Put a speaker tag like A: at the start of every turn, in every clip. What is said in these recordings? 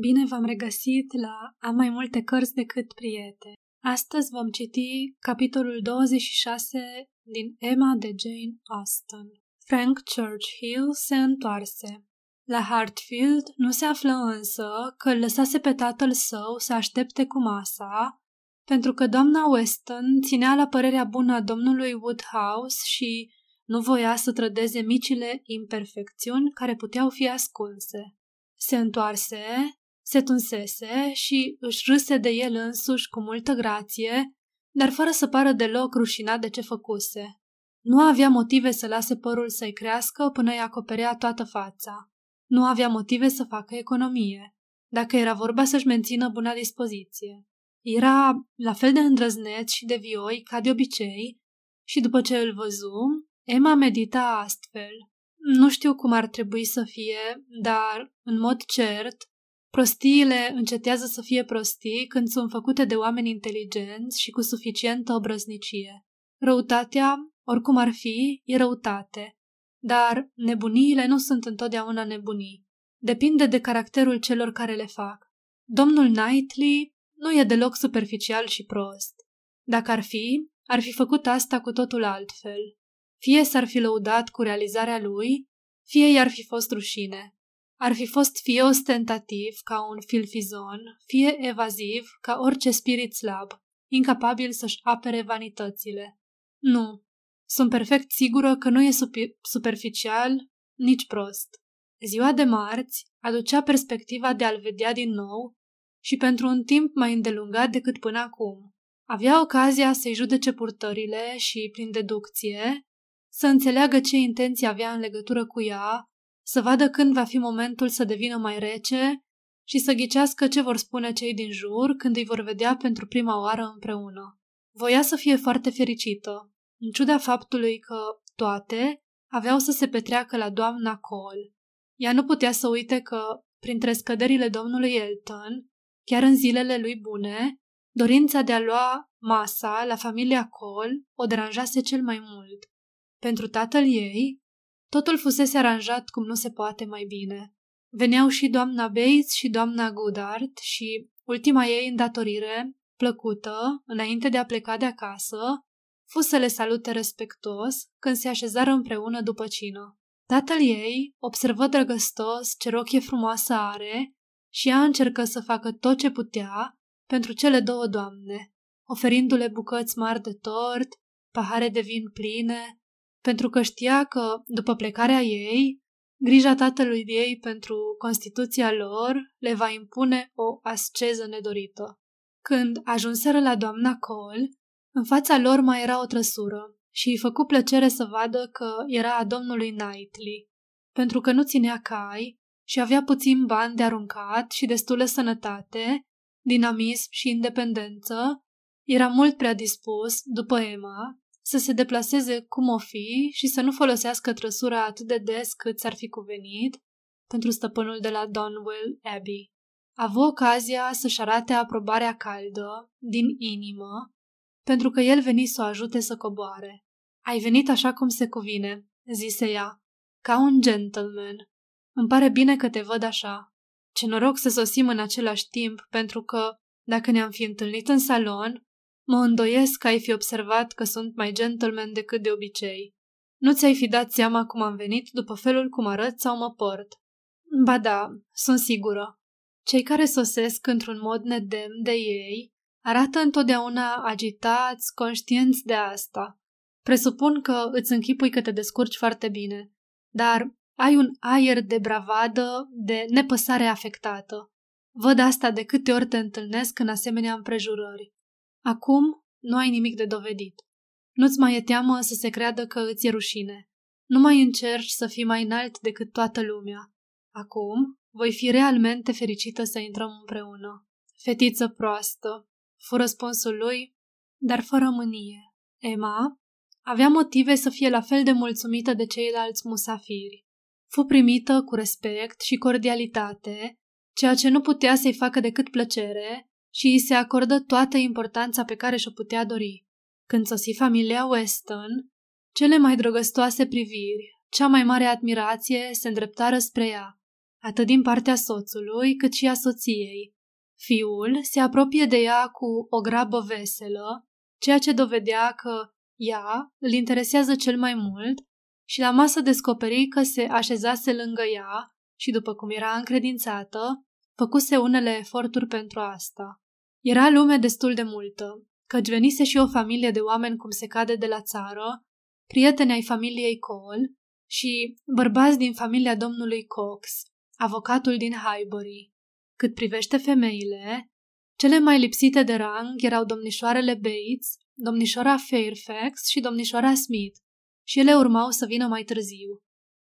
A: Bine v-am regăsit la Am mai multe cărți decât prieteni. Astăzi vom citi capitolul 26 din Emma de Jane Austen. Frank Churchill se întoarse. La Hartfield nu se află însă că îl lăsase pe tatăl său să aștepte cu masa, pentru că doamna Weston ținea la părerea bună a domnului Woodhouse și nu voia să trădeze micile imperfecțiuni care puteau fi ascunse. Se întoarse, se tunsese și își râse de el însuși cu multă grație, dar fără să pară deloc rușinat de ce făcuse. Nu avea motive să lase părul să-i crească până îi acoperea toată fața. Nu avea motive să facă economie, dacă era vorba să-și mențină buna dispoziție. Era la fel de îndrăzneț și de vioi ca de obicei și după ce îl văzu, Emma medita astfel. Nu știu cum ar trebui să fie, dar, în mod cert, prostiile încetează să fie prostii când sunt făcute de oameni inteligenți și cu suficientă obrăznicie. Răutatea, oricum ar fi, e răutate, dar nebuniile nu sunt întotdeauna nebunii. Depinde de caracterul celor care le fac. Domnul Knightley nu e deloc superficial și prost. Dacă ar fi, ar fi făcut asta cu totul altfel. Fie s-ar fi lăudat cu realizarea lui, fie i-ar fi fost rușine. Ar fi fost fie ostentativ, ca un filfizon, fie evaziv, ca orice spirit slab, incapabil să-și apere vanitățile. Nu, sunt perfect sigură că nu e superficial, nici prost. Ziua de marți aducea perspectiva de a-l vedea din nou și pentru un timp mai îndelungat decât până acum. Avea ocazia să-i judece purtările și, prin deducție, să înțeleagă ce intenții avea în legătură cu ea, să vadă când va fi momentul să devină mai rece și să ghicească ce vor spune cei din jur când îi vor vedea pentru prima oară împreună. Voia să fie foarte fericită, în ciuda faptului că toate aveau să se petreacă la doamna Cole. Ea nu putea să uite că, printre scăderile domnului Elton, chiar în zilele lui bune, dorința de a lua masa la familia Cole o deranjase cel mai mult. Pentru tatăl ei, totul fusese aranjat cum nu se poate mai bine. Veneau și doamna Bates și doamna Goodart și ultima ei îndatorire, plăcută, înainte de a pleca de acasă, fu să le salute respectos când se așezară împreună după cină. Tatăl ei observă drăgăstos ce rochie frumoasă are și ea încercă să facă tot ce putea pentru cele două doamne, oferindu-le bucăți mari de tort, pahare de vin pline, pentru că știa că, după plecarea ei, grija tatălui ei pentru constituția lor le va impune o asceză nedorită. Când ajunseră la doamna Cole, în fața lor mai era o trăsură și îi făcu plăcere să vadă că era a domnului Knightley. Pentru că nu ținea cai și avea puțin bani de aruncat și destulă sănătate, dinamism și independență, era mult prea dispus, după Emma, să se deplaseze cum o fi și să nu folosească trăsura atât de des cât s-ar fi cuvenit pentru stăpânul de la Donwell Abbey. A avut ocazia să-și arate aprobarea caldă, din inimă, pentru că el veni să o ajute să coboare. Ai venit așa cum se cuvine, zise ea, ca un gentleman. Îmi pare bine că te văd așa. Ce noroc să sosim în același timp, pentru că, dacă ne-am fi întâlnit în salon, Mă îndoiesc că ai fi observat că sunt mai gentleman decât de obicei. Nu ți-ai fi dat seama cum am venit după felul cum arăt sau mă port. Ba da, sunt sigură. Cei care sosesc într-un mod nedemn de ei arată întotdeauna agitați, conștienți de asta. Presupun că îți închipui că te descurci foarte bine, dar ai un aer de bravadă, de nepăsare afectată. Văd asta de câte ori te întâlnesc în asemenea împrejurări. Acum nu ai nimic de dovedit. Nu-ți mai e teamă să se creadă că îți e rușine. Nu mai încerci să fii mai înalt decât toată lumea. Acum voi fi realmente fericită să intrăm împreună. Fetiță proastă, fu răspunsul lui, dar fără mânie. Emma avea motive să fie la fel de mulțumită de ceilalți musafiri. Fu primită cu respect și cordialitate, ceea ce nu putea să-i facă decât plăcere, și îi se acordă toată importanța pe care și-o putea dori. Când sosi familia Weston, cele mai drăgăstoase priviri, cea mai mare admirație se îndreptară spre ea. atât din partea soțului cât și a soției. Fiul se apropie de ea cu o grabă veselă, ceea ce dovedea că ea îl interesează cel mai mult și la masă descoperi că se așezase lângă ea și, după cum era încredințată, făcuse unele eforturi pentru asta. Era lume destul de multă, căci venise și o familie de oameni cum se cade de la țară, prieteni ai familiei Cole și bărbați din familia domnului Cox, avocatul din Highbury. Cât privește femeile, cele mai lipsite de rang erau domnișoarele Bates, domnișoara Fairfax și domnișoara Smith, și ele urmau să vină mai târziu.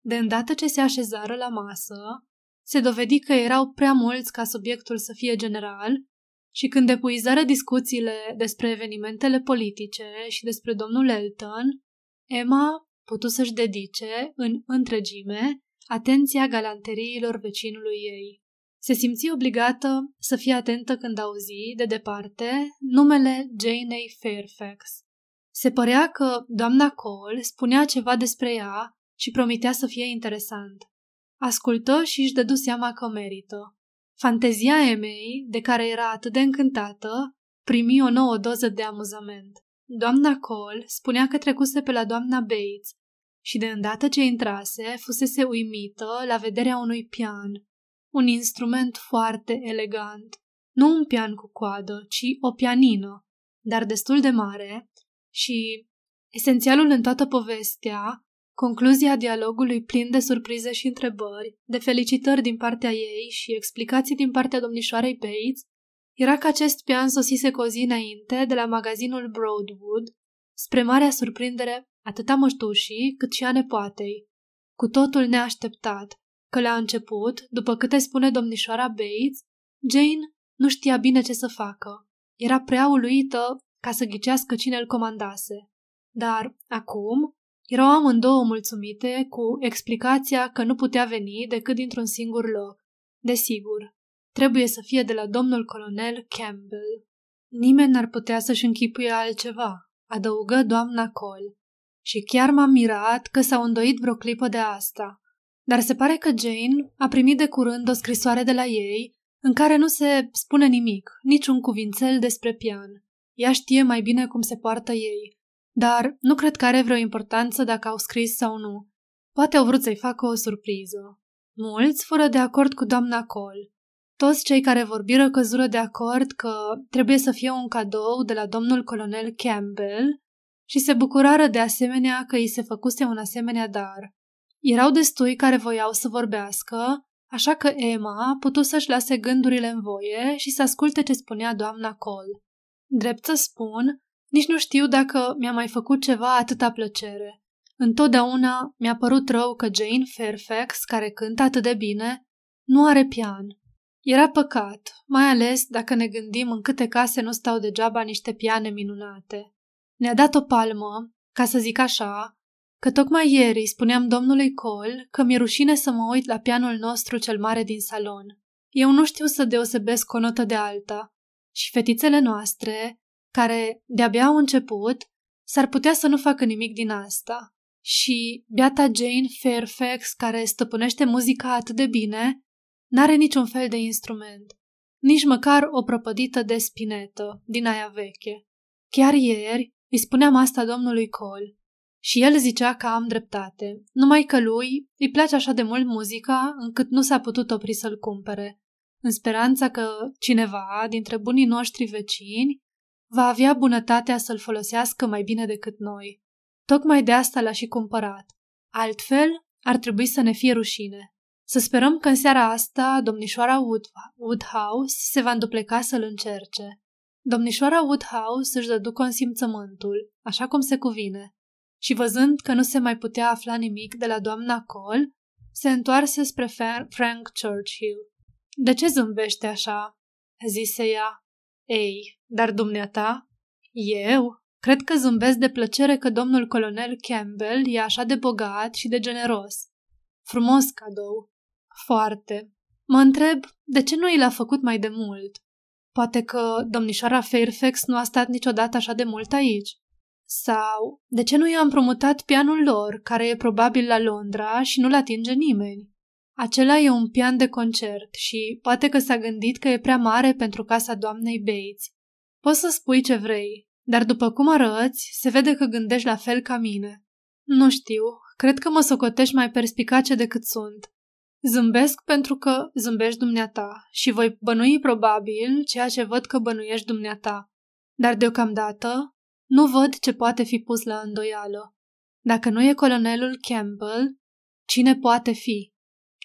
A: De îndată ce se așezară la masă, se dovedi că erau prea mulți ca subiectul să fie general și când epuizară discuțiile despre evenimentele politice și despre domnul Elton, Emma putu să-și dedice, în întregime, atenția galanteriilor vecinului ei. Se simți obligată să fie atentă când auzi, de departe, numele Janei Fairfax. Se părea că doamna Cole spunea ceva despre ea și promitea să fie interesant. Ascultă și își dădu seama că merită. Fantezia Emei, de care era atât de încântată, primi o nouă doză de amuzament. Doamna Cole spunea că trecuse pe la doamna Bates și de îndată ce intrase, fusese uimită la vederea unui pian, un instrument foarte elegant. Nu un pian cu coadă, ci o pianină, dar destul de mare și, esențialul în toată povestea, concluzia dialogului plin de surprize și întrebări, de felicitări din partea ei și explicații din partea domnișoarei Bates, era că acest pian sosise cu o zi înainte de la magazinul Broadwood, spre marea surprindere atât a măștușii cât și a nepoatei. Cu totul neașteptat, că la început, după câte spune domnișoara Bates, Jane nu știa bine ce să facă. Era prea uluită ca să ghicească cine îl comandase. Dar, acum, erau amândouă mulțumite cu explicația că nu putea veni decât dintr-un singur loc. Desigur, trebuie să fie de la domnul colonel Campbell. Nimeni n-ar putea să-și închipuie altceva, adăugă doamna Cole. Și chiar m-am mirat că s-au îndoit vreo clipă de asta. Dar se pare că Jane a primit de curând o scrisoare de la ei în care nu se spune nimic, niciun cuvințel despre pian. Ea știe mai bine cum se poartă ei. Dar nu cred că are vreo importanță dacă au scris sau nu. Poate au vrut să-i facă o surpriză. Mulți fură de acord cu doamna Cole. Toți cei care vorbiră căzură de acord că trebuie să fie un cadou de la domnul colonel Campbell și se bucurară de asemenea că îi se făcuse un asemenea dar. Erau destui care voiau să vorbească, așa că Emma a putut să-și lase gândurile în voie și să asculte ce spunea doamna Cole. Drept să spun, nici nu știu dacă mi-a mai făcut ceva atâta plăcere. Întotdeauna mi-a părut rău că Jane Fairfax, care cântă atât de bine, nu are pian. Era păcat, mai ales dacă ne gândim în câte case nu stau degeaba niște piane minunate. Ne-a dat o palmă, ca să zic așa, că tocmai ieri spuneam domnului Cole că mi-e rușine să mă uit la pianul nostru cel mare din salon. Eu nu știu să deosebesc o notă de alta și fetițele noastre, care de-abia au început, s-ar putea să nu facă nimic din asta. Și beata Jane Fairfax, care stăpânește muzica atât de bine, n-are niciun fel de instrument, nici măcar o prăpădită de spinetă din aia veche. Chiar ieri îi spuneam asta domnului Cole și el zicea că am dreptate, numai că lui îi place așa de mult muzica încât nu s-a putut opri să-l cumpere, în speranța că cineva dintre bunii noștri vecini va avea bunătatea să-l folosească mai bine decât noi. Tocmai de asta l-a și cumpărat. Altfel, ar trebui să ne fie rușine. Să sperăm că în seara asta domnișoara Wood- Woodhouse se va îndupleca să-l încerce. Domnișoara Woodhouse își dădu consimțământul, așa cum se cuvine, și văzând că nu se mai putea afla nimic de la doamna Cole, se întoarse spre Frank Churchill. De ce zâmbește așa?" zise ea. Ei, dar dumneata? Eu? Cred că zâmbesc de plăcere că domnul colonel Campbell e așa de bogat și de generos. Frumos cadou. Foarte. Mă întreb de ce nu i l-a făcut mai de mult. Poate că domnișoara Fairfax nu a stat niciodată așa de mult aici. Sau, de ce nu i-a împrumutat pianul lor, care e probabil la Londra și nu-l atinge nimeni? Acela e un pian de concert și poate că s-a gândit că e prea mare pentru casa doamnei Bates. Poți să spui ce vrei, dar după cum arăți, se vede că gândești la fel ca mine. Nu știu, cred că mă socotești mai perspicace decât sunt. Zâmbesc pentru că zâmbești dumneata și voi bănui probabil ceea ce văd că bănuiești dumneata. Dar deocamdată nu văd ce poate fi pus la îndoială. Dacă nu e colonelul Campbell, cine poate fi?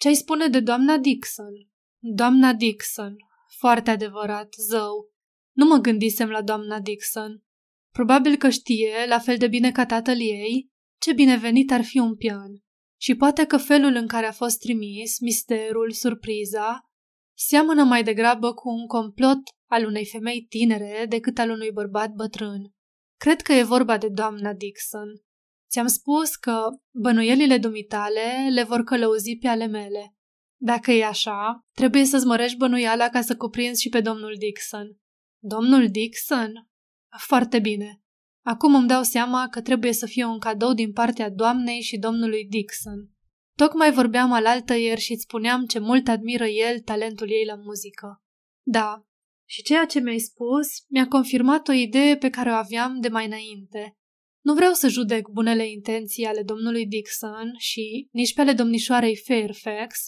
A: Ce-ai spune de doamna Dixon? Doamna Dixon. Foarte adevărat, zău. Nu mă gândisem la doamna Dixon. Probabil că știe, la fel de bine ca tatăl ei, ce binevenit ar fi un pian. Și poate că felul în care a fost trimis, misterul, surpriza, seamănă mai degrabă cu un complot al unei femei tinere decât al unui bărbat bătrân. Cred că e vorba de doamna Dixon. Ți-am spus că bănuielile dumitale le vor călăuzi pe ale mele. Dacă e așa, trebuie să-ți mărești bănuiala ca să cuprinzi și pe domnul Dixon. Domnul Dixon? Foarte bine. Acum îmi dau seama că trebuie să fie un cadou din partea doamnei și domnului Dixon. Tocmai vorbeam alaltă ieri și îți spuneam ce mult admiră el talentul ei la muzică. Da, și ceea ce mi-ai spus mi-a confirmat o idee pe care o aveam de mai înainte. Nu vreau să judec bunele intenții ale domnului Dixon și nici pe ale domnișoarei Fairfax,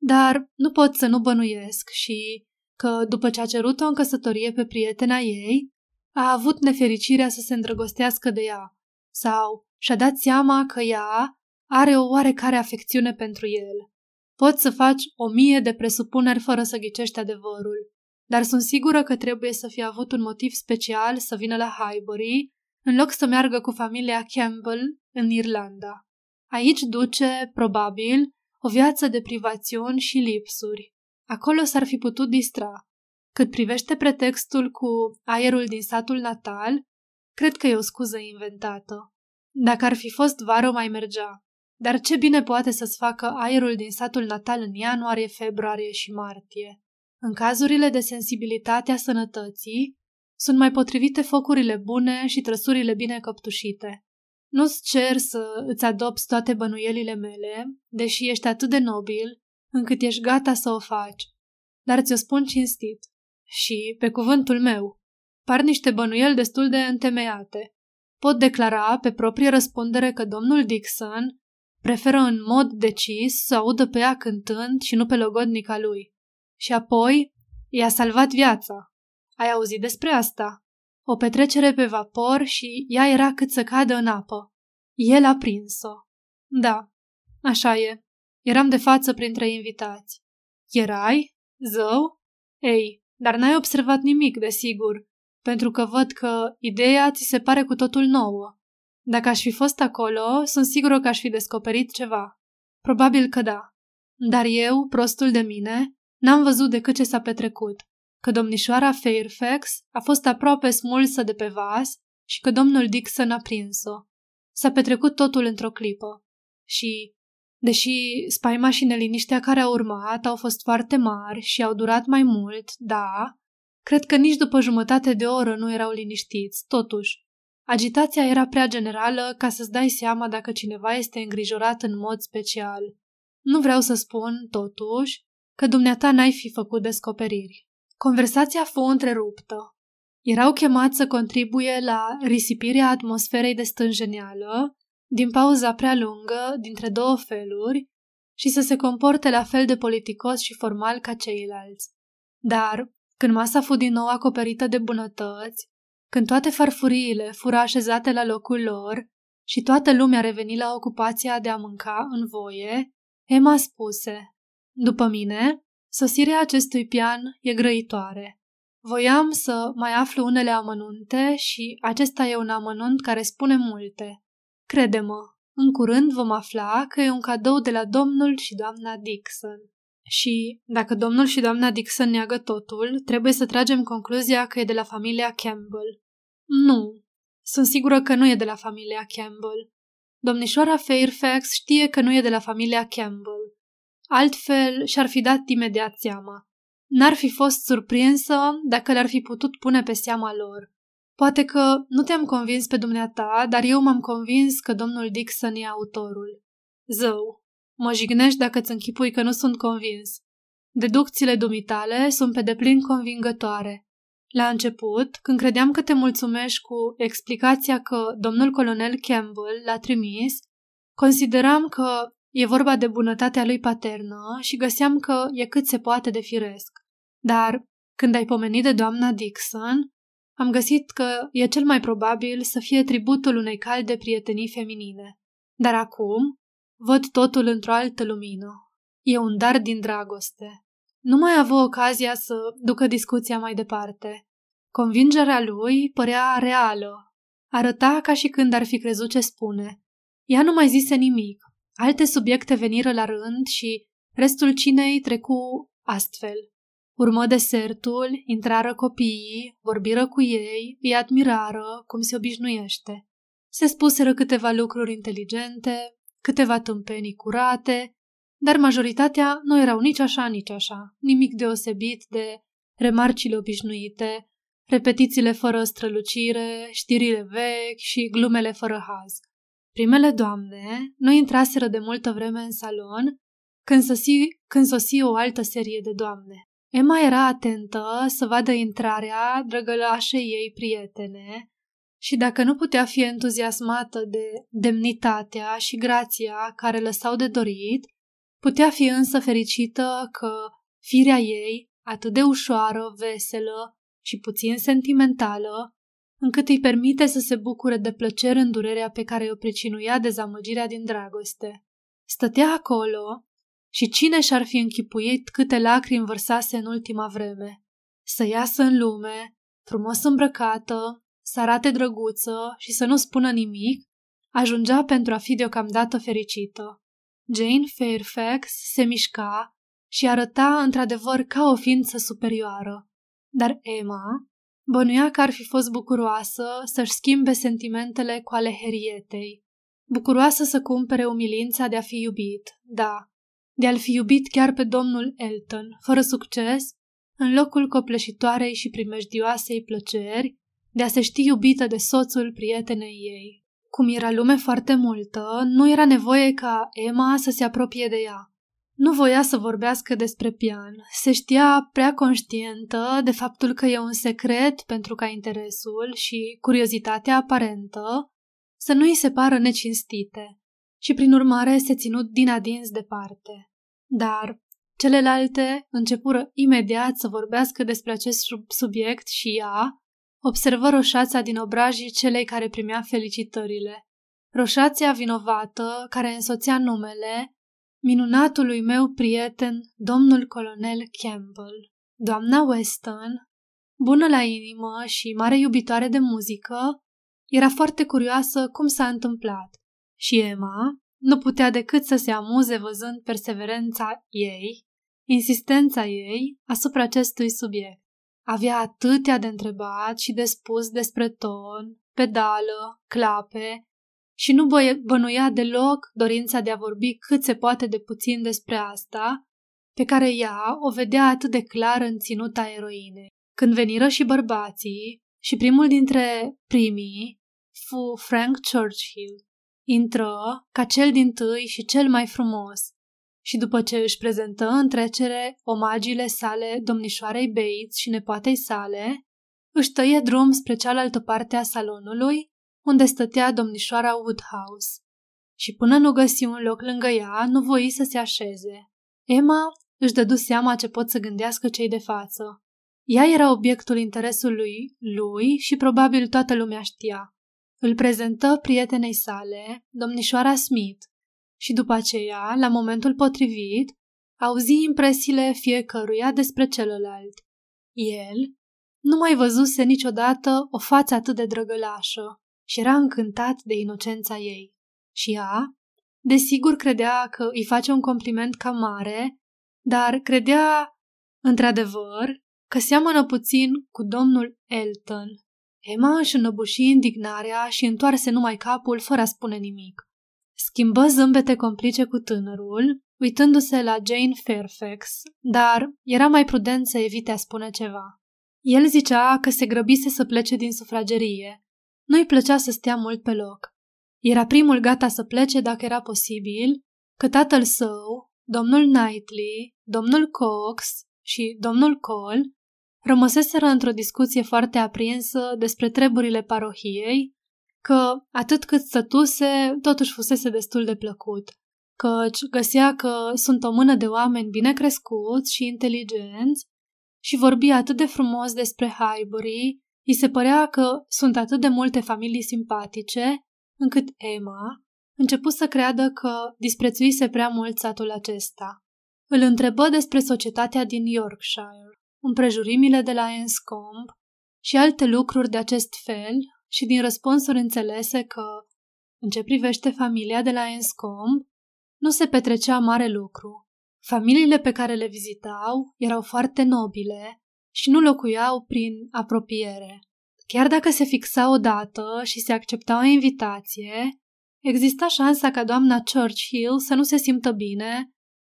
A: dar nu pot să nu bănuiesc și că, după ce a cerut-o în căsătorie pe prietena ei, a avut nefericirea să se îndrăgostească de ea sau și-a dat seama că ea are o oarecare afecțiune pentru el. Poți să faci o mie de presupuneri fără să ghicești adevărul, dar sunt sigură că trebuie să fie avut un motiv special să vină la Highbury în loc să meargă cu familia Campbell în Irlanda. Aici duce, probabil, o viață de privațiuni și lipsuri. Acolo s-ar fi putut distra. Cât privește pretextul cu aerul din satul natal, cred că e o scuză inventată. Dacă ar fi fost vară, mai mergea. Dar ce bine poate să-ți facă aerul din satul natal în ianuarie, februarie și martie? În cazurile de sensibilitate a sănătății, sunt mai potrivite focurile bune și trăsurile bine căptușite. Nu-ți cer să îți adopți toate bănuielile mele, deși ești atât de nobil, încât ești gata să o faci. Dar ți-o spun cinstit. Și, pe cuvântul meu, par niște bănuieli destul de întemeiate. Pot declara pe proprie răspundere că domnul Dixon preferă în mod decis să audă pe ea cântând și nu pe logodnica lui. Și apoi i-a salvat viața, ai auzit despre asta? O petrecere pe vapor și ea era cât să cadă în apă. El a prins-o. Da, așa e. Eram de față printre invitați. Erai? Zău? Ei, dar n-ai observat nimic, desigur, pentru că văd că ideea ți se pare cu totul nouă. Dacă aș fi fost acolo, sunt sigură că aș fi descoperit ceva. Probabil că da. Dar eu, prostul de mine, n-am văzut decât ce s-a petrecut că domnișoara Fairfax a fost aproape smulsă de pe vas și că domnul Dixon a prins-o. S-a petrecut totul într-o clipă. Și, deși spaima și neliniștea care au urmat au fost foarte mari și au durat mai mult, da, cred că nici după jumătate de oră nu erau liniștiți, totuși. Agitația era prea generală ca să-ți dai seama dacă cineva este îngrijorat în mod special. Nu vreau să spun, totuși, că dumneata n-ai fi făcut descoperiri. Conversația fu întreruptă. Erau chemați să contribuie la risipirea atmosferei de stânjeneală, din pauza prea lungă, dintre două feluri, și să se comporte la fel de politicos și formal ca ceilalți. Dar, când masa fu din nou acoperită de bunătăți, când toate farfuriile fură așezate la locul lor și toată lumea reveni la ocupația de a mânca în voie, Emma spuse, După mine, Sosirea acestui pian e grăitoare. Voiam să mai aflu unele amănunte și acesta e un amănunt care spune multe. Crede-mă, în curând vom afla că e un cadou de la domnul și doamna Dixon. Și, dacă domnul și doamna Dixon neagă totul, trebuie să tragem concluzia că e de la familia Campbell. Nu, sunt sigură că nu e de la familia Campbell. Domnișoara Fairfax știe că nu e de la familia Campbell. Altfel și-ar fi dat imediat seama. N-ar fi fost surprinsă dacă le-ar fi putut pune pe seama lor. Poate că nu te-am convins pe dumneata, dar eu m-am convins că domnul Dixon e autorul. Zău, Mă jignești dacă îți închipui că nu sunt convins. Deducțiile dumitale sunt pe deplin convingătoare. La început, când credeam că te mulțumești cu explicația că domnul colonel Campbell l-a trimis, consideram că e vorba de bunătatea lui paternă și găseam că e cât se poate de firesc. Dar, când ai pomenit de doamna Dixon, am găsit că e cel mai probabil să fie tributul unei calde prietenii feminine. Dar acum văd totul într-o altă lumină. E un dar din dragoste. Nu mai avut ocazia să ducă discuția mai departe. Convingerea lui părea reală. Arăta ca și când ar fi crezut ce spune. Ea nu mai zise nimic. Alte subiecte veniră la rând și restul cinei trecu astfel. Urmă desertul, intrară copiii, vorbiră cu ei, îi admirară, cum se obișnuiește. Se spuseră câteva lucruri inteligente, câteva tâmpenii curate, dar majoritatea nu erau nici așa, nici așa, nimic deosebit de remarcile obișnuite, repetițiile fără strălucire, știrile vechi și glumele fără haz. Primele doamne nu intraseră de multă vreme în salon când sosi, când sosi o altă serie de doamne. Emma era atentă să vadă intrarea drăgălașei ei prietene și dacă nu putea fi entuziasmată de demnitatea și grația care lăsau de dorit, putea fi însă fericită că firea ei, atât de ușoară, veselă și puțin sentimentală, încât îi permite să se bucure de plăcere în durerea pe care o pricinuia dezamăgirea din dragoste. Stătea acolo, și cine și-ar fi închipuit câte lacrimi vărsase în ultima vreme? Să iasă în lume, frumos îmbrăcată, să arate drăguță și să nu spună nimic, ajungea pentru a fi deocamdată fericită. Jane Fairfax se mișca și arăta într-adevăr ca o ființă superioară. Dar Emma bănuia că ar fi fost bucuroasă să-și schimbe sentimentele cu ale Herietei. Bucuroasă să cumpere umilința de a fi iubit, da, de a-l fi iubit chiar pe domnul Elton, fără succes, în locul copleșitoarei și primejdioasei plăceri, de a se ști iubită de soțul prietenei ei. Cum era lume foarte multă, nu era nevoie ca Emma să se apropie de ea. Nu voia să vorbească despre pian. Se știa prea conștientă de faptul că e un secret pentru ca interesul și curiozitatea aparentă să nu îi se pară necinstite și prin urmare se ținut din adins departe. Dar celelalte începură imediat să vorbească despre acest subiect și ea observă roșața din obrajii celei care primea felicitările. Roșația vinovată care însoțea numele minunatului meu prieten, domnul colonel Campbell. Doamna Weston, bună la inimă și mare iubitoare de muzică, era foarte curioasă cum s-a întâmplat și Emma nu putea decât să se amuze văzând perseverența ei, insistența ei asupra acestui subiect. Avea atâtea de întrebat și de spus despre ton, pedală, clape și nu bănuia deloc dorința de a vorbi cât se poate de puțin despre asta, pe care ea o vedea atât de clar în ținuta eroinei. Când veniră și bărbații, și primul dintre primii fu Frank Churchill, Intră ca cel din tâi și cel mai frumos și după ce își prezentă în trecere omagiile sale domnișoarei Bates și nepoatei sale, își tăie drum spre cealaltă parte a salonului, unde stătea domnișoara Woodhouse. Și până nu găsi un loc lângă ea, nu voi să se așeze. Emma își dădu seama ce pot să gândească cei de față. Ea era obiectul interesului lui și probabil toată lumea știa. Îl prezentă prietenei sale, domnișoara Smith, și după aceea, la momentul potrivit, auzi impresiile fiecăruia despre celălalt. El nu mai văzuse niciodată o față atât de drăgălașă și era încântat de inocența ei. Și ea, desigur, credea că îi face un compliment cam mare, dar credea, într-adevăr, că seamănă puțin cu domnul Elton. Emma își înăbuși indignarea și întoarse numai capul fără a spune nimic. Schimbă zâmbete complice cu tânărul, uitându-se la Jane Fairfax, dar era mai prudent să evite a spune ceva. El zicea că se grăbise să plece din sufragerie. Nu-i plăcea să stea mult pe loc. Era primul gata să plece dacă era posibil că tatăl său, domnul Knightley, domnul Cox și domnul Cole rămăseseră într-o discuție foarte aprinsă despre treburile parohiei, că atât cât stătuse, totuși fusese destul de plăcut, căci găsea că sunt o mână de oameni bine crescuți și inteligenți și vorbi atât de frumos despre Highbury, îi se părea că sunt atât de multe familii simpatice, încât Emma început să creadă că disprețuise prea mult satul acesta. Îl întrebă despre societatea din Yorkshire, împrejurimile de la Enscombe și alte lucruri de acest fel și din răspunsuri înțelese că, în ce privește familia de la Enscombe, nu se petrecea mare lucru. Familiile pe care le vizitau erau foarte nobile și nu locuiau prin apropiere. Chiar dacă se fixa o dată și se accepta o invitație, exista șansa ca doamna Churchill să nu se simtă bine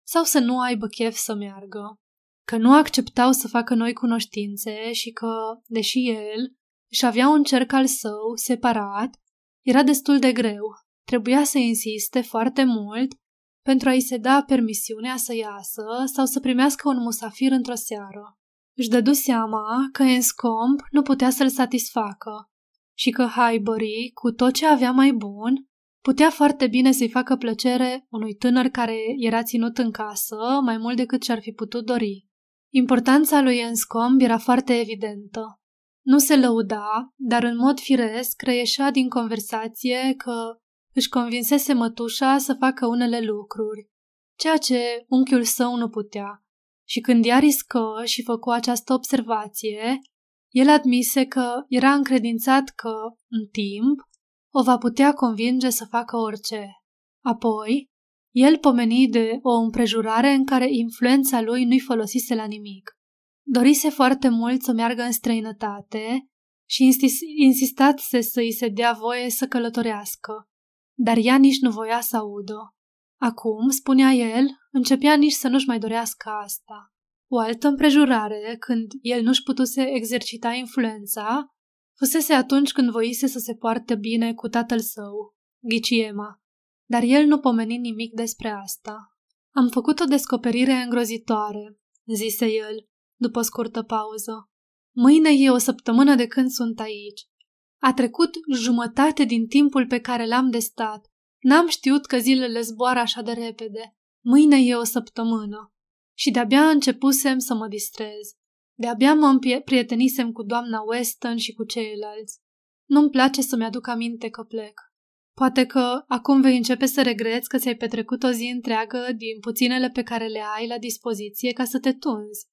A: sau să nu aibă chef să meargă. Că nu acceptau să facă noi cunoștințe și că, deși el își avea un cerc al său separat, era destul de greu. Trebuia să insiste foarte mult pentru a-i se da permisiunea să iasă sau să primească un musafir într-o seară. Își dădu seama că Enscombe nu putea să-l satisfacă și că Highbury, cu tot ce avea mai bun, putea foarte bine să-i facă plăcere unui tânăr care era ținut în casă mai mult decât și-ar fi putut dori. Importanța lui Enscombe era foarte evidentă. Nu se lăuda, dar în mod firesc reieșea din conversație că își convinsese mătușa să facă unele lucruri, ceea ce unchiul său nu putea. Și când ea riscă și făcu această observație, el admise că era încredințat că, în timp, o va putea convinge să facă orice. Apoi, el pomeni de o împrejurare în care influența lui nu-i folosise la nimic. Dorise foarte mult să meargă în străinătate și insistase să îi se dea voie să călătorească dar ea nici nu voia să audă. Acum, spunea el, începea nici să nu-și mai dorească asta. O altă împrejurare, când el nu-și putuse exercita influența, fusese atunci când voise să se poarte bine cu tatăl său, Ghiciema, dar el nu pomeni nimic despre asta. Am făcut o descoperire îngrozitoare, zise el, după scurtă pauză. Mâine e o săptămână de când sunt aici a trecut jumătate din timpul pe care l-am de stat. N-am știut că zilele zboară așa de repede. Mâine e o săptămână. Și de-abia începusem să mă distrez. De-abia mă prietenisem cu doamna Weston și cu ceilalți. Nu-mi place să-mi aduc aminte că plec. Poate că acum vei începe să regreți că ți-ai petrecut o zi întreagă din puținele pe care le ai la dispoziție ca să te tunzi.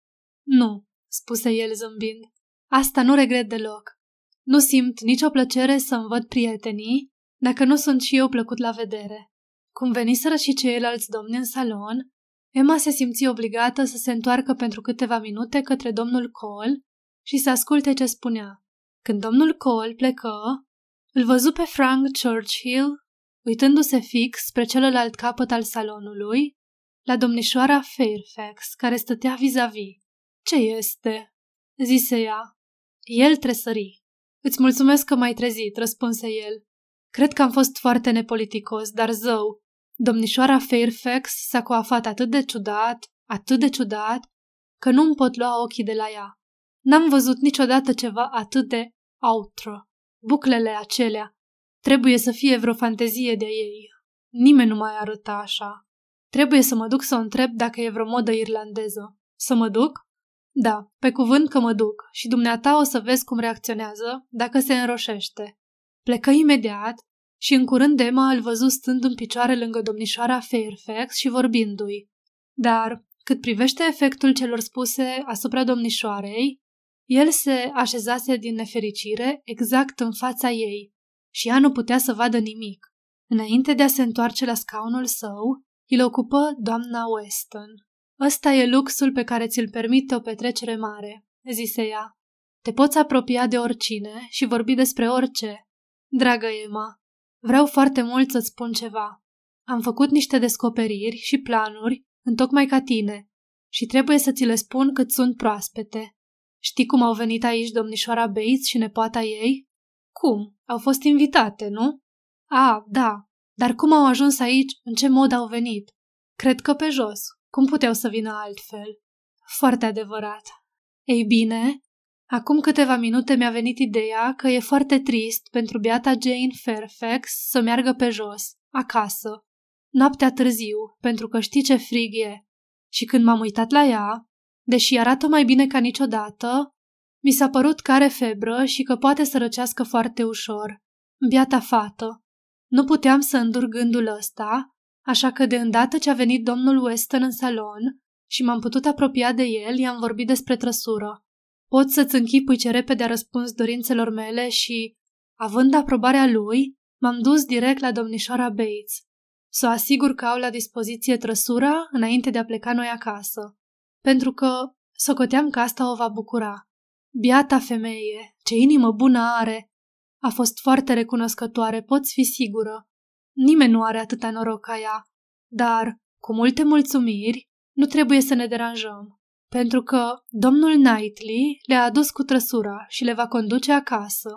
A: Nu, spuse el zâmbind. Asta nu regret deloc. Nu simt nicio plăcere să-mi văd prietenii dacă nu sunt și eu plăcut la vedere. Cum veniseră și ceilalți domni în salon, Emma se simți obligată să se întoarcă pentru câteva minute către domnul Cole și să asculte ce spunea. Când domnul Cole plecă, îl văzu pe Frank Churchill, uitându-se fix spre celălalt capăt al salonului, la domnișoara Fairfax, care stătea vis-a-vis. Ce este?" zise ea. El tresări. Îți mulțumesc că m-ai trezit, răspunse el. Cred că am fost foarte nepoliticos, dar zău. Domnișoara Fairfax s-a coafat atât de ciudat, atât de ciudat, că nu-mi pot lua ochii de la ea. N-am văzut niciodată ceva atât de outră. Buclele acelea. Trebuie să fie vreo fantezie de ei. Nimeni nu mai arăta așa. Trebuie să mă duc să o întreb dacă e vreo modă irlandeză. Să mă duc? Da, pe cuvânt că mă duc și dumneata o să vezi cum reacționează dacă se înroșește. Plecă imediat și în curând Emma îl văzu stând în picioare lângă domnișoara Fairfax și vorbindu-i. Dar, cât privește efectul celor spuse asupra domnișoarei, el se așezase din nefericire exact în fața ei și ea nu putea să vadă nimic. Înainte de a se întoarce la scaunul său, îl ocupă doamna Weston. Ăsta e luxul pe care ți-l permite o petrecere mare, zise ea. Te poți apropia de oricine și vorbi despre orice. Dragă Emma, vreau foarte mult să-ți spun ceva. Am făcut niște descoperiri și planuri, întocmai ca tine, și trebuie să ți le spun cât sunt proaspete. Știi cum au venit aici domnișoara Bates și nepoata ei? Cum? Au fost invitate, nu? A, da. Dar cum au ajuns aici? În ce mod au venit? Cred că pe jos. Cum puteau să vină altfel? Foarte adevărat. Ei bine, acum câteva minute mi-a venit ideea că e foarte trist pentru beata Jane Fairfax să meargă pe jos, acasă, noaptea târziu, pentru că știi ce frig e. Și când m-am uitat la ea, deși arată mai bine ca niciodată, mi s-a părut că are febră și că poate să răcească foarte ușor. Biata fată. Nu puteam să îndur gândul ăsta, așa că de îndată ce a venit domnul Weston în salon și m-am putut apropia de el, i-am vorbit despre trăsură. Pot să-ți închipui ce repede a răspuns dorințelor mele și, având aprobarea lui, m-am dus direct la domnișoara Bates. Să o asigur că au la dispoziție trăsura înainte de a pleca noi acasă, pentru că socoteam că asta o va bucura. Biata femeie, ce inimă bună are! A fost foarte recunoscătoare, poți fi sigură. Nimeni nu are atâta noroc ca ea, dar, cu multe mulțumiri, nu trebuie să ne deranjăm, pentru că domnul Knightley le-a adus cu trăsura și le va conduce acasă.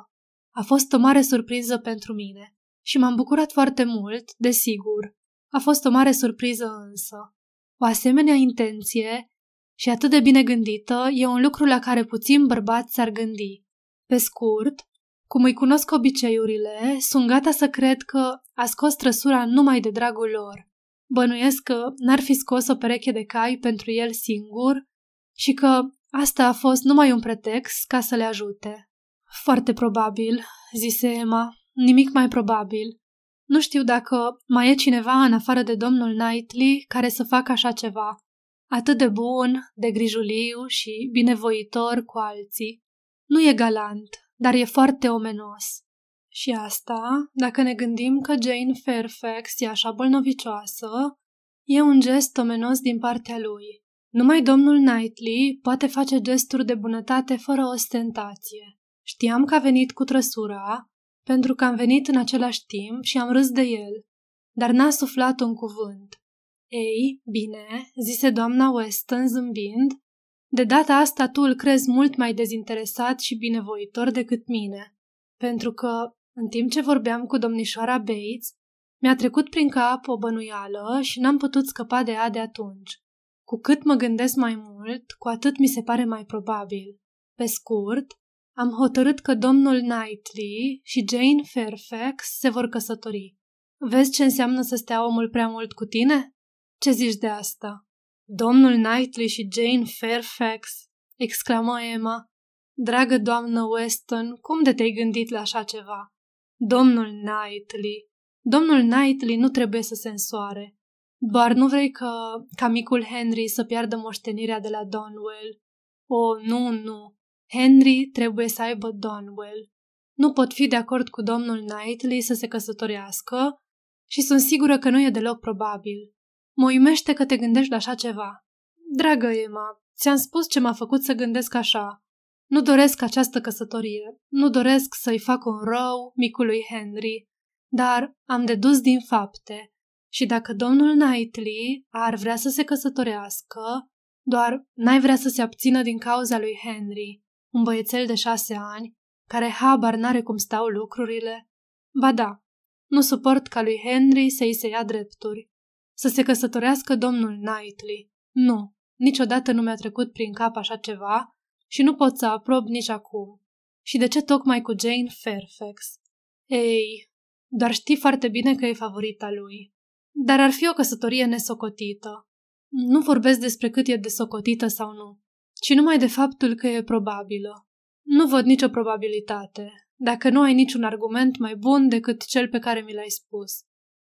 A: A fost o mare surpriză pentru mine și m-am bucurat foarte mult, desigur. A fost o mare surpriză însă. O asemenea intenție și atât de bine gândită e un lucru la care puțin bărbați s-ar gândi. Pe scurt, cum îi cunosc obiceiurile, sunt gata să cred că a scos trăsura numai de dragul lor. Bănuiesc că n-ar fi scos o pereche de cai pentru el singur și că asta a fost numai un pretext ca să le ajute. Foarte probabil, zise Emma, nimic mai probabil. Nu știu dacă mai e cineva în afară de domnul Knightley care să facă așa ceva. Atât de bun, de grijuliu și binevoitor cu alții. Nu e galant, dar e foarte omenos. Și asta, dacă ne gândim că Jane Fairfax e așa bolnovicioasă, e un gest omenos din partea lui. Numai domnul Knightley poate face gesturi de bunătate fără ostentație. Știam că a venit cu trăsura, pentru că am venit în același timp și am râs de el, dar n-a suflat un cuvânt. Ei, bine, zise doamna Weston zâmbind, de data asta tu îl crezi mult mai dezinteresat și binevoitor decât mine, pentru că, în timp ce vorbeam cu domnișoara Bates, mi-a trecut prin cap o bănuială și n-am putut scăpa de ea de atunci. Cu cât mă gândesc mai mult, cu atât mi se pare mai probabil. Pe scurt, am hotărât că domnul Knightley și Jane Fairfax se vor căsători. Vezi ce înseamnă să stea omul prea mult cu tine? Ce zici de asta? Domnul Knightley și Jane Fairfax, exclamă Emma. Dragă doamnă Weston, cum de te-ai gândit la așa ceva? Domnul Knightley. Domnul Knightley nu trebuie să se însoare. Doar nu vrei că, ca micul Henry să piardă moștenirea de la Donwell. O, oh, nu, nu. Henry trebuie să aibă Donwell. Nu pot fi de acord cu domnul Knightley să se căsătorească și sunt sigură că nu e deloc probabil. Mă uimește că te gândești la așa ceva. Dragă Emma, ți-am spus ce m-a făcut să gândesc așa. Nu doresc această căsătorie, nu doresc să-i fac un rău micului Henry, dar am dedus din fapte și dacă domnul Knightley ar vrea să se căsătorească, doar n-ai vrea să se abțină din cauza lui Henry, un băiețel de șase ani, care habar n-are cum stau lucrurile? Ba da, nu suport ca lui Henry să-i se ia drepturi. Să se căsătorească domnul Knightley. Nu, niciodată nu mi-a trecut prin cap așa ceva și nu pot să aprob nici acum. Și de ce tocmai cu Jane Fairfax? Ei, doar știi foarte bine că e favorita lui. Dar ar fi o căsătorie nesocotită. Nu vorbesc despre cât e de socotită sau nu, ci numai de faptul că e probabilă. Nu văd nicio probabilitate, dacă nu ai niciun argument mai bun decât cel pe care mi l-ai spus.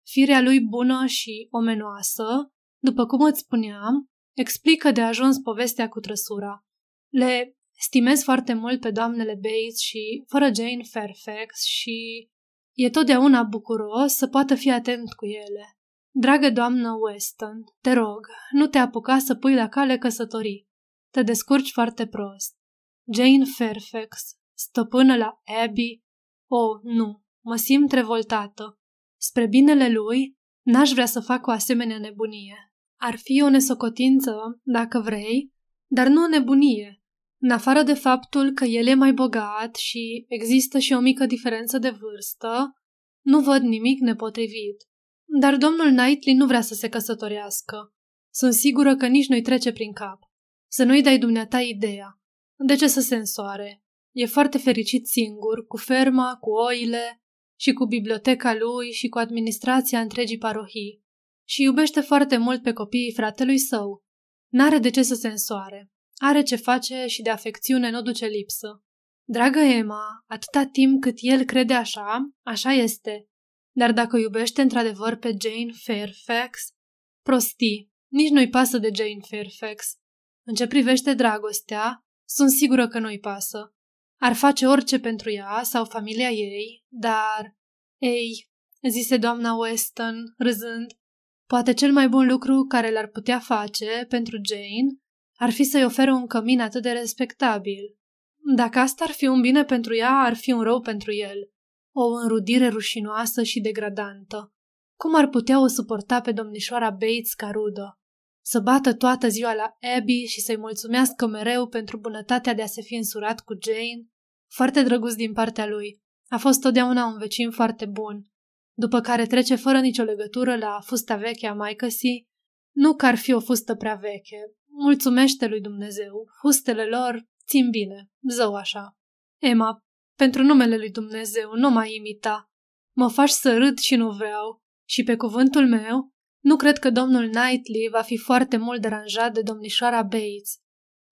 A: Firea lui bună și omenoasă, după cum îți spuneam, explică de ajuns povestea cu trăsura. Le stimez foarte mult pe doamnele Bates și fără Jane Fairfax și e totdeauna bucuros să poată fi atent cu ele. Dragă doamnă Weston, te rog, nu te apuca să pui la cale căsătorii. Te descurci foarte prost. Jane Fairfax, stăpână la Abby? Oh, nu, mă simt revoltată. Spre binele lui, n-aș vrea să fac o asemenea nebunie. Ar fi o nesocotință, dacă vrei, dar nu o nebunie. În afară de faptul că el e mai bogat și există și o mică diferență de vârstă, nu văd nimic nepotrivit. Dar domnul Knightley nu vrea să se căsătorească. Sunt sigură că nici nu-i trece prin cap. Să nu-i dai dumneata ideea. De ce să se însoare? E foarte fericit singur, cu ferma, cu oile și cu biblioteca lui și cu administrația întregii parohii. Și iubește foarte mult pe copiii fratelui său. N-are de ce să se însoare. Are ce face și de afecțiune nu duce lipsă. Dragă Emma, atâta timp cât el crede așa, așa este. Dar dacă iubește într-adevăr pe Jane Fairfax, prostii, nici nu-i pasă de Jane Fairfax. În ce privește dragostea, sunt sigură că nu-i pasă. Ar face orice pentru ea sau familia ei, dar... Ei, zise doamna Weston, râzând, poate cel mai bun lucru care l-ar putea face pentru Jane ar fi să-i ofere un cămin atât de respectabil. Dacă asta ar fi un bine pentru ea, ar fi un rău pentru el. O înrudire rușinoasă și degradantă. Cum ar putea o suporta pe domnișoara Bates ca rudă? Să bată toată ziua la Abby și să-i mulțumească mereu pentru bunătatea de a se fi însurat cu Jane? Foarte drăguț din partea lui. A fost totdeauna un vecin foarte bun. După care trece fără nicio legătură la fusta veche a maicăsii, nu că ar fi o fustă prea veche. Mulțumește lui Dumnezeu. Fustele lor țin bine. Zău așa. Emma, pentru numele lui Dumnezeu, nu mai imita. Mă faci să râd și nu vreau. Și pe cuvântul meu, nu cred că domnul Knightley va fi foarte mult deranjat de domnișoara Bates.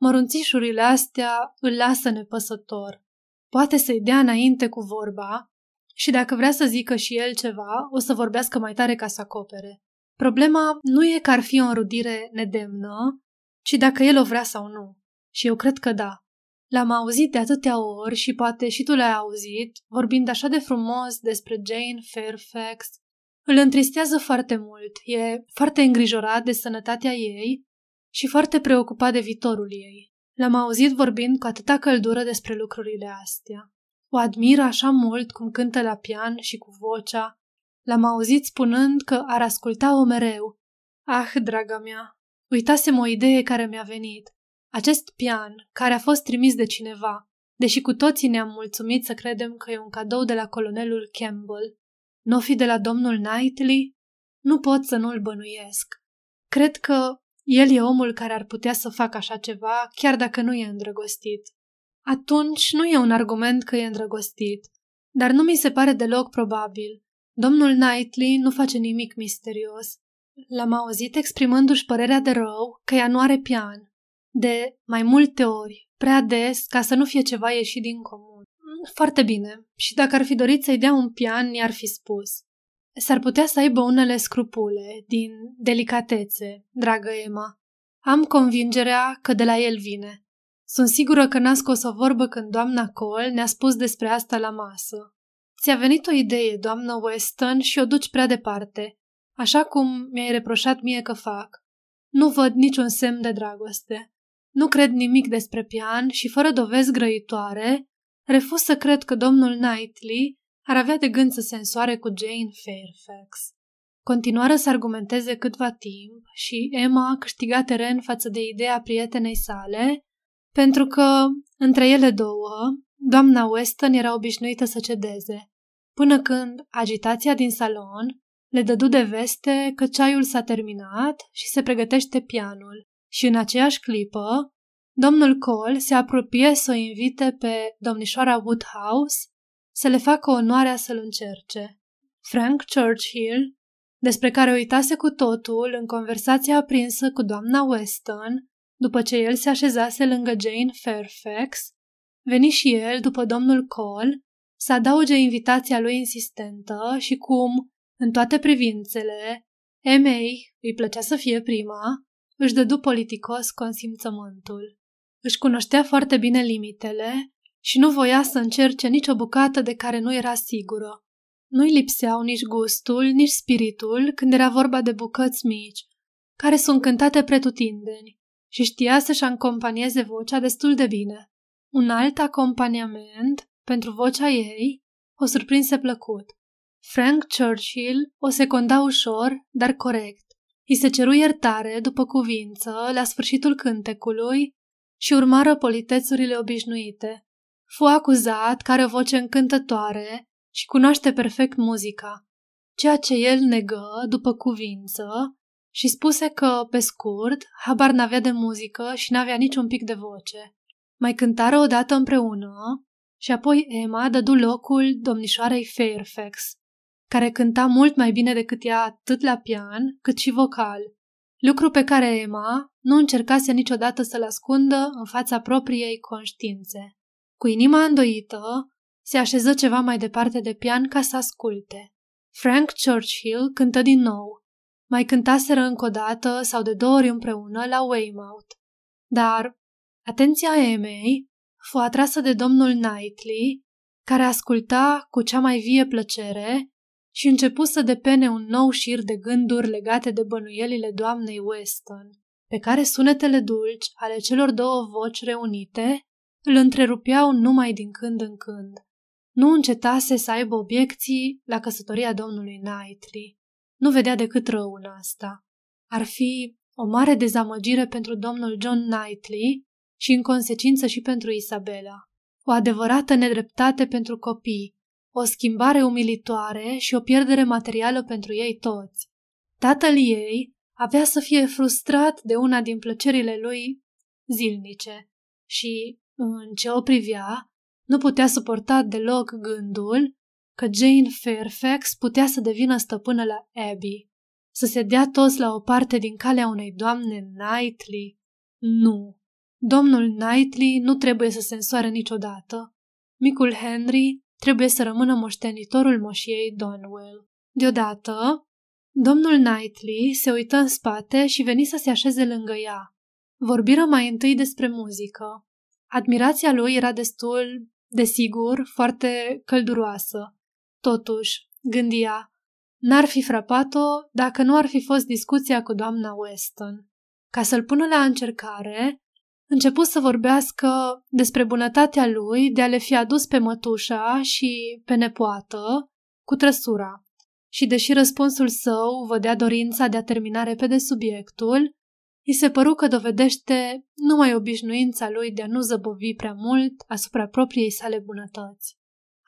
A: Mărunțișurile astea îl lasă nepăsător. Poate să-i dea înainte cu vorba și dacă vrea să zică și el ceva, o să vorbească mai tare ca să acopere. Problema nu e că ar fi o înrudire nedemnă, ci dacă el o vrea sau nu. Și eu cred că da. L-am auzit de atâtea ori și poate și tu l-ai auzit, vorbind așa de frumos despre Jane Fairfax. Îl întristează foarte mult, e foarte îngrijorat de sănătatea ei și foarte preocupat de viitorul ei. L-am auzit vorbind cu atâta căldură despre lucrurile astea. O admiră așa mult cum cântă la pian și cu vocea. L-am auzit spunând că ar asculta-o mereu. Ah, draga mea, uitasem o idee care mi-a venit. Acest pian, care a fost trimis de cineva, deși cu toții ne-am mulțumit să credem că e un cadou de la colonelul Campbell, nu fi de la domnul Knightley? Nu pot să nu-l bănuiesc. Cred că el e omul care ar putea să facă așa ceva, chiar dacă nu e îndrăgostit. Atunci nu e un argument că e îndrăgostit, dar nu mi se pare deloc probabil. Domnul Knightley nu face nimic misterios. L-am auzit exprimându-și părerea de rău că ea nu are pian. De mai multe ori, prea des, ca să nu fie ceva ieșit din comun. Foarte bine. Și dacă ar fi dorit să-i dea un pian, i-ar fi spus. S-ar putea să aibă unele scrupule, din delicatețe, dragă Emma. Am convingerea că de la el vine. Sunt sigură că n-a scos o vorbă când doamna Cole ne-a spus despre asta la masă. Ți-a venit o idee, doamnă Weston, și o duci prea departe, așa cum mi-ai reproșat mie că fac. Nu văd niciun semn de dragoste. Nu cred nimic despre pian și, fără dovezi grăitoare, refuz să cred că domnul Knightley ar avea de gând să se însoare cu Jane Fairfax. Continuară să argumenteze câtva timp și Emma a câștigat teren față de ideea prietenei sale, pentru că, între ele două, doamna Weston era obișnuită să cedeze, până când agitația din salon le dădu de veste că ceaiul s-a terminat și se pregătește pianul. Și în aceeași clipă, domnul Cole se apropie să o invite pe domnișoara Woodhouse să le facă onoarea să-l încerce. Frank Churchill, despre care uitase cu totul în conversația aprinsă cu doamna Weston, după ce el se așezase lângă Jane Fairfax, veni și el, după domnul Cole, să adauge invitația lui insistentă și cum, în toate privințele, Emei îi plăcea să fie prima, își dădu politicos consimțământul. Își cunoștea foarte bine limitele și nu voia să încerce nicio bucată de care nu era sigură. Nu-i lipseau nici gustul, nici spiritul când era vorba de bucăți mici, care sunt cântate pretutindeni și știa să-și acompanieze vocea destul de bine. Un alt acompaniament pentru vocea ei o surprinse plăcut. Frank Churchill o secunda ușor, dar corect. I se ceru iertare, după cuvință, la sfârșitul cântecului și urmară politețurile obișnuite. Fu acuzat că are o voce încântătoare și cunoaște perfect muzica. ceea ce el negă după cuvință și spuse că, pe scurt, habar n-avea de muzică și n-avea niciun pic de voce. Mai cântară odată împreună și apoi Emma dădu locul domnișoarei Fairfax, care cânta mult mai bine decât ea atât la pian cât și vocal, lucru pe care Emma nu încercase niciodată să-l ascundă în fața propriei conștiințe. Cu inima îndoită, se așeză ceva mai departe de pian ca să asculte. Frank Churchill cântă din nou. Mai cântaseră încă o dată sau de două ori împreună la Weymouth. Dar atenția Emei fu atrasă de domnul Knightley, care asculta cu cea mai vie plăcere și începu să depene un nou șir de gânduri legate de bănuielile doamnei Weston, pe care sunetele dulci ale celor două voci reunite îl întrerupeau numai din când în când. Nu încetase să aibă obiecții la căsătoria domnului Knightley. Nu vedea decât rău în asta. Ar fi o mare dezamăgire pentru domnul John Knightley și în consecință și pentru Isabela. O adevărată nedreptate pentru copii, o schimbare umilitoare și o pierdere materială pentru ei toți. Tatăl ei avea să fie frustrat de una din plăcerile lui zilnice și, în ce o privea, nu putea suporta deloc gândul că Jane Fairfax putea să devină stăpână la Abby, să se dea toți la o parte din calea unei doamne Knightley. Nu, domnul Knightley nu trebuie să se însoare niciodată. Micul Henry trebuie să rămână moștenitorul moșiei Donwell. Deodată, domnul Knightley se uită în spate și veni să se așeze lângă ea. Vorbiră mai întâi despre muzică. Admirația lui era destul, desigur, foarte călduroasă. Totuși, gândia, n-ar fi frapat-o dacă nu ar fi fost discuția cu doamna Weston. Ca să-l pună la încercare, început să vorbească despre bunătatea lui de a le fi adus pe mătușa și pe nepoată cu trăsura. Și deși răspunsul său vădea dorința de a termina repede subiectul, îi se păru că dovedește numai obișnuința lui de a nu zăbovi prea mult asupra propriei sale bunătăți.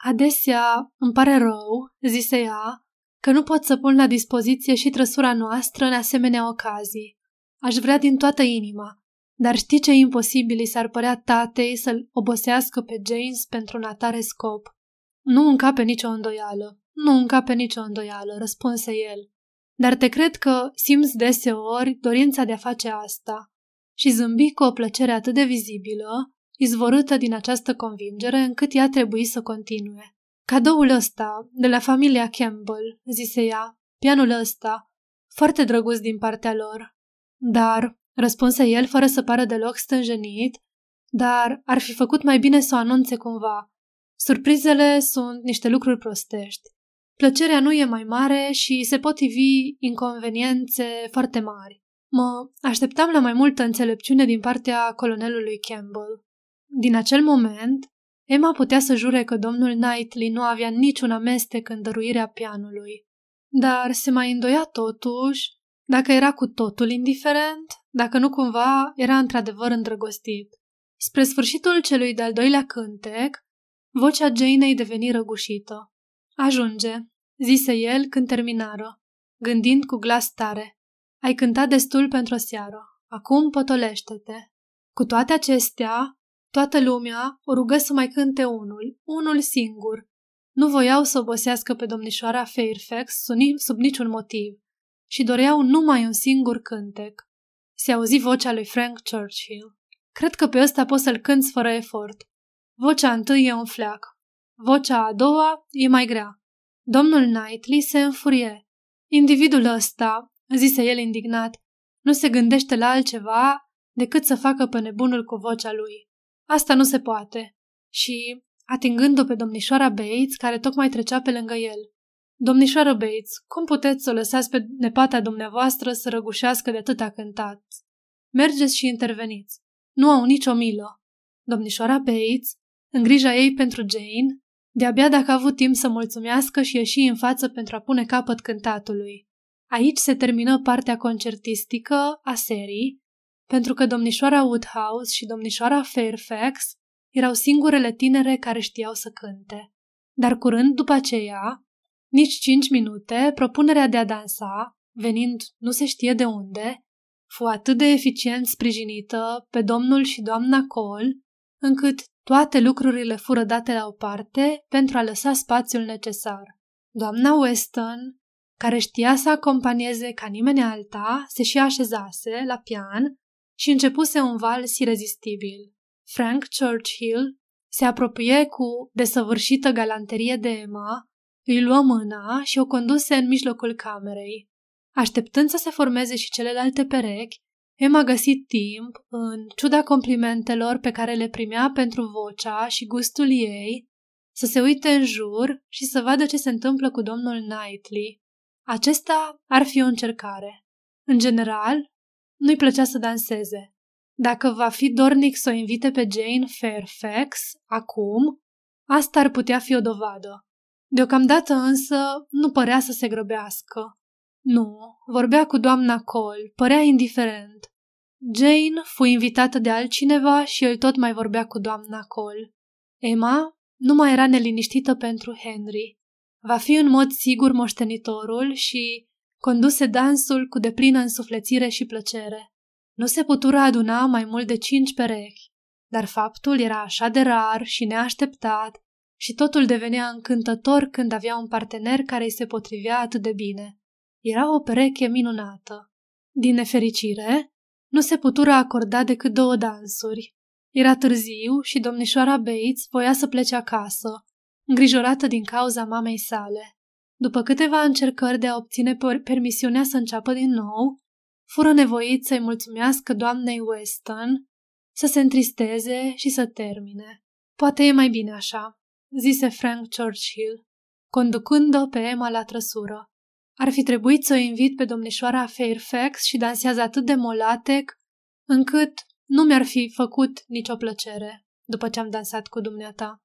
A: Adesea îmi pare rău, zise ea, că nu pot să pun la dispoziție și trăsura noastră în asemenea ocazii. Aș vrea din toată inima, dar știi ce imposibil s-ar părea tatei să-l obosească pe James pentru un atare scop? Nu încape nicio îndoială, nu încape nicio îndoială, răspunse el. Dar te cred că simți deseori dorința de a face asta. Și zâmbi cu o plăcere atât de vizibilă, izvorâtă din această convingere, încât ea trebuie să continue. Cadoul ăsta, de la familia Campbell, zise ea, pianul ăsta, foarte drăguț din partea lor. Dar Răspunse el fără să pară deloc stânjenit, dar ar fi făcut mai bine să o anunțe cumva. Surprizele sunt niște lucruri prostești. Plăcerea nu e mai mare și se pot ivi inconveniențe foarte mari. Mă așteptam la mai multă înțelepciune din partea colonelului Campbell. Din acel moment, Emma putea să jure că domnul Knightley nu avea niciun amestec în dăruirea pianului. Dar se mai îndoia totuși dacă era cu totul indiferent dacă nu cumva era într-adevăr îndrăgostit. Spre sfârșitul celui de-al doilea cântec, vocea Janei deveni răgușită. Ajunge, zise el când terminară, gândind cu glas tare. Ai cântat destul pentru o seară. Acum potolește-te. Cu toate acestea, toată lumea o rugă să mai cânte unul, unul singur. Nu voiau să obosească pe domnișoara Fairfax sub niciun motiv și doreau numai un singur cântec. Se auzi vocea lui Frank Churchill. Cred că pe ăsta poți să-l cânți fără efort. Vocea întâi e un fleac. Vocea a doua e mai grea. Domnul Knightley se înfurie. Individul ăsta, zise el indignat, nu se gândește la altceva decât să facă pe nebunul cu vocea lui. Asta nu se poate. Și, atingându-o pe domnișoara Bates, care tocmai trecea pe lângă el, Domnișoară Bates, cum puteți să o lăsați pe nepata dumneavoastră să răgușească de atâta cântat? Mergeți și interveniți. Nu au nicio milă. Domnișoara Bates, în grija ei pentru Jane, de-abia dacă a avut timp să mulțumească și ieși în față pentru a pune capăt cântatului. Aici se termină partea concertistică a serii, pentru că domnișoara Woodhouse și domnișoara Fairfax erau singurele tinere care știau să cânte. Dar curând după aceea, nici cinci minute, propunerea de a dansa, venind nu se știe de unde, fu atât de eficient sprijinită pe domnul și doamna Cole, încât toate lucrurile fură date la o parte pentru a lăsa spațiul necesar. Doamna Weston, care știa să acompanieze ca nimeni alta, se și așezase la pian și începuse un vals irezistibil. Frank Churchill se apropie cu desăvârșită galanterie de Emma, îi luă mâna și o conduse în mijlocul camerei. Așteptând să se formeze și celelalte perechi, Emma a găsit timp, în ciuda complimentelor pe care le primea pentru vocea și gustul ei, să se uite în jur și să vadă ce se întâmplă cu domnul Knightley. Acesta ar fi o încercare. În general, nu-i plăcea să danseze. Dacă va fi dornic să o invite pe Jane Fairfax acum, asta ar putea fi o dovadă. Deocamdată însă nu părea să se grăbească. Nu, vorbea cu doamna Cole, părea indiferent. Jane fu invitată de altcineva și el tot mai vorbea cu doamna Cole. Emma nu mai era neliniștită pentru Henry. Va fi în mod sigur moștenitorul și conduse dansul cu deplină însuflețire și plăcere. Nu se putura aduna mai mult de cinci perechi, dar faptul era așa de rar și neașteptat și totul devenea încântător când avea un partener care îi se potrivea atât de bine. Era o pereche minunată. Din nefericire, nu se putura acorda decât două dansuri. Era târziu și domnișoara Bates voia să plece acasă, îngrijorată din cauza mamei sale. După câteva încercări de a obține permisiunea să înceapă din nou, fură nevoit să-i mulțumească doamnei Weston, să se întristeze și să termine. Poate e mai bine așa, zise Frank Churchill, conducând-o pe Emma la trăsură. Ar fi trebuit să o invit pe domnișoara Fairfax și dansează atât de molatec, încât nu mi-ar fi făcut nicio plăcere după ce am dansat cu dumneata.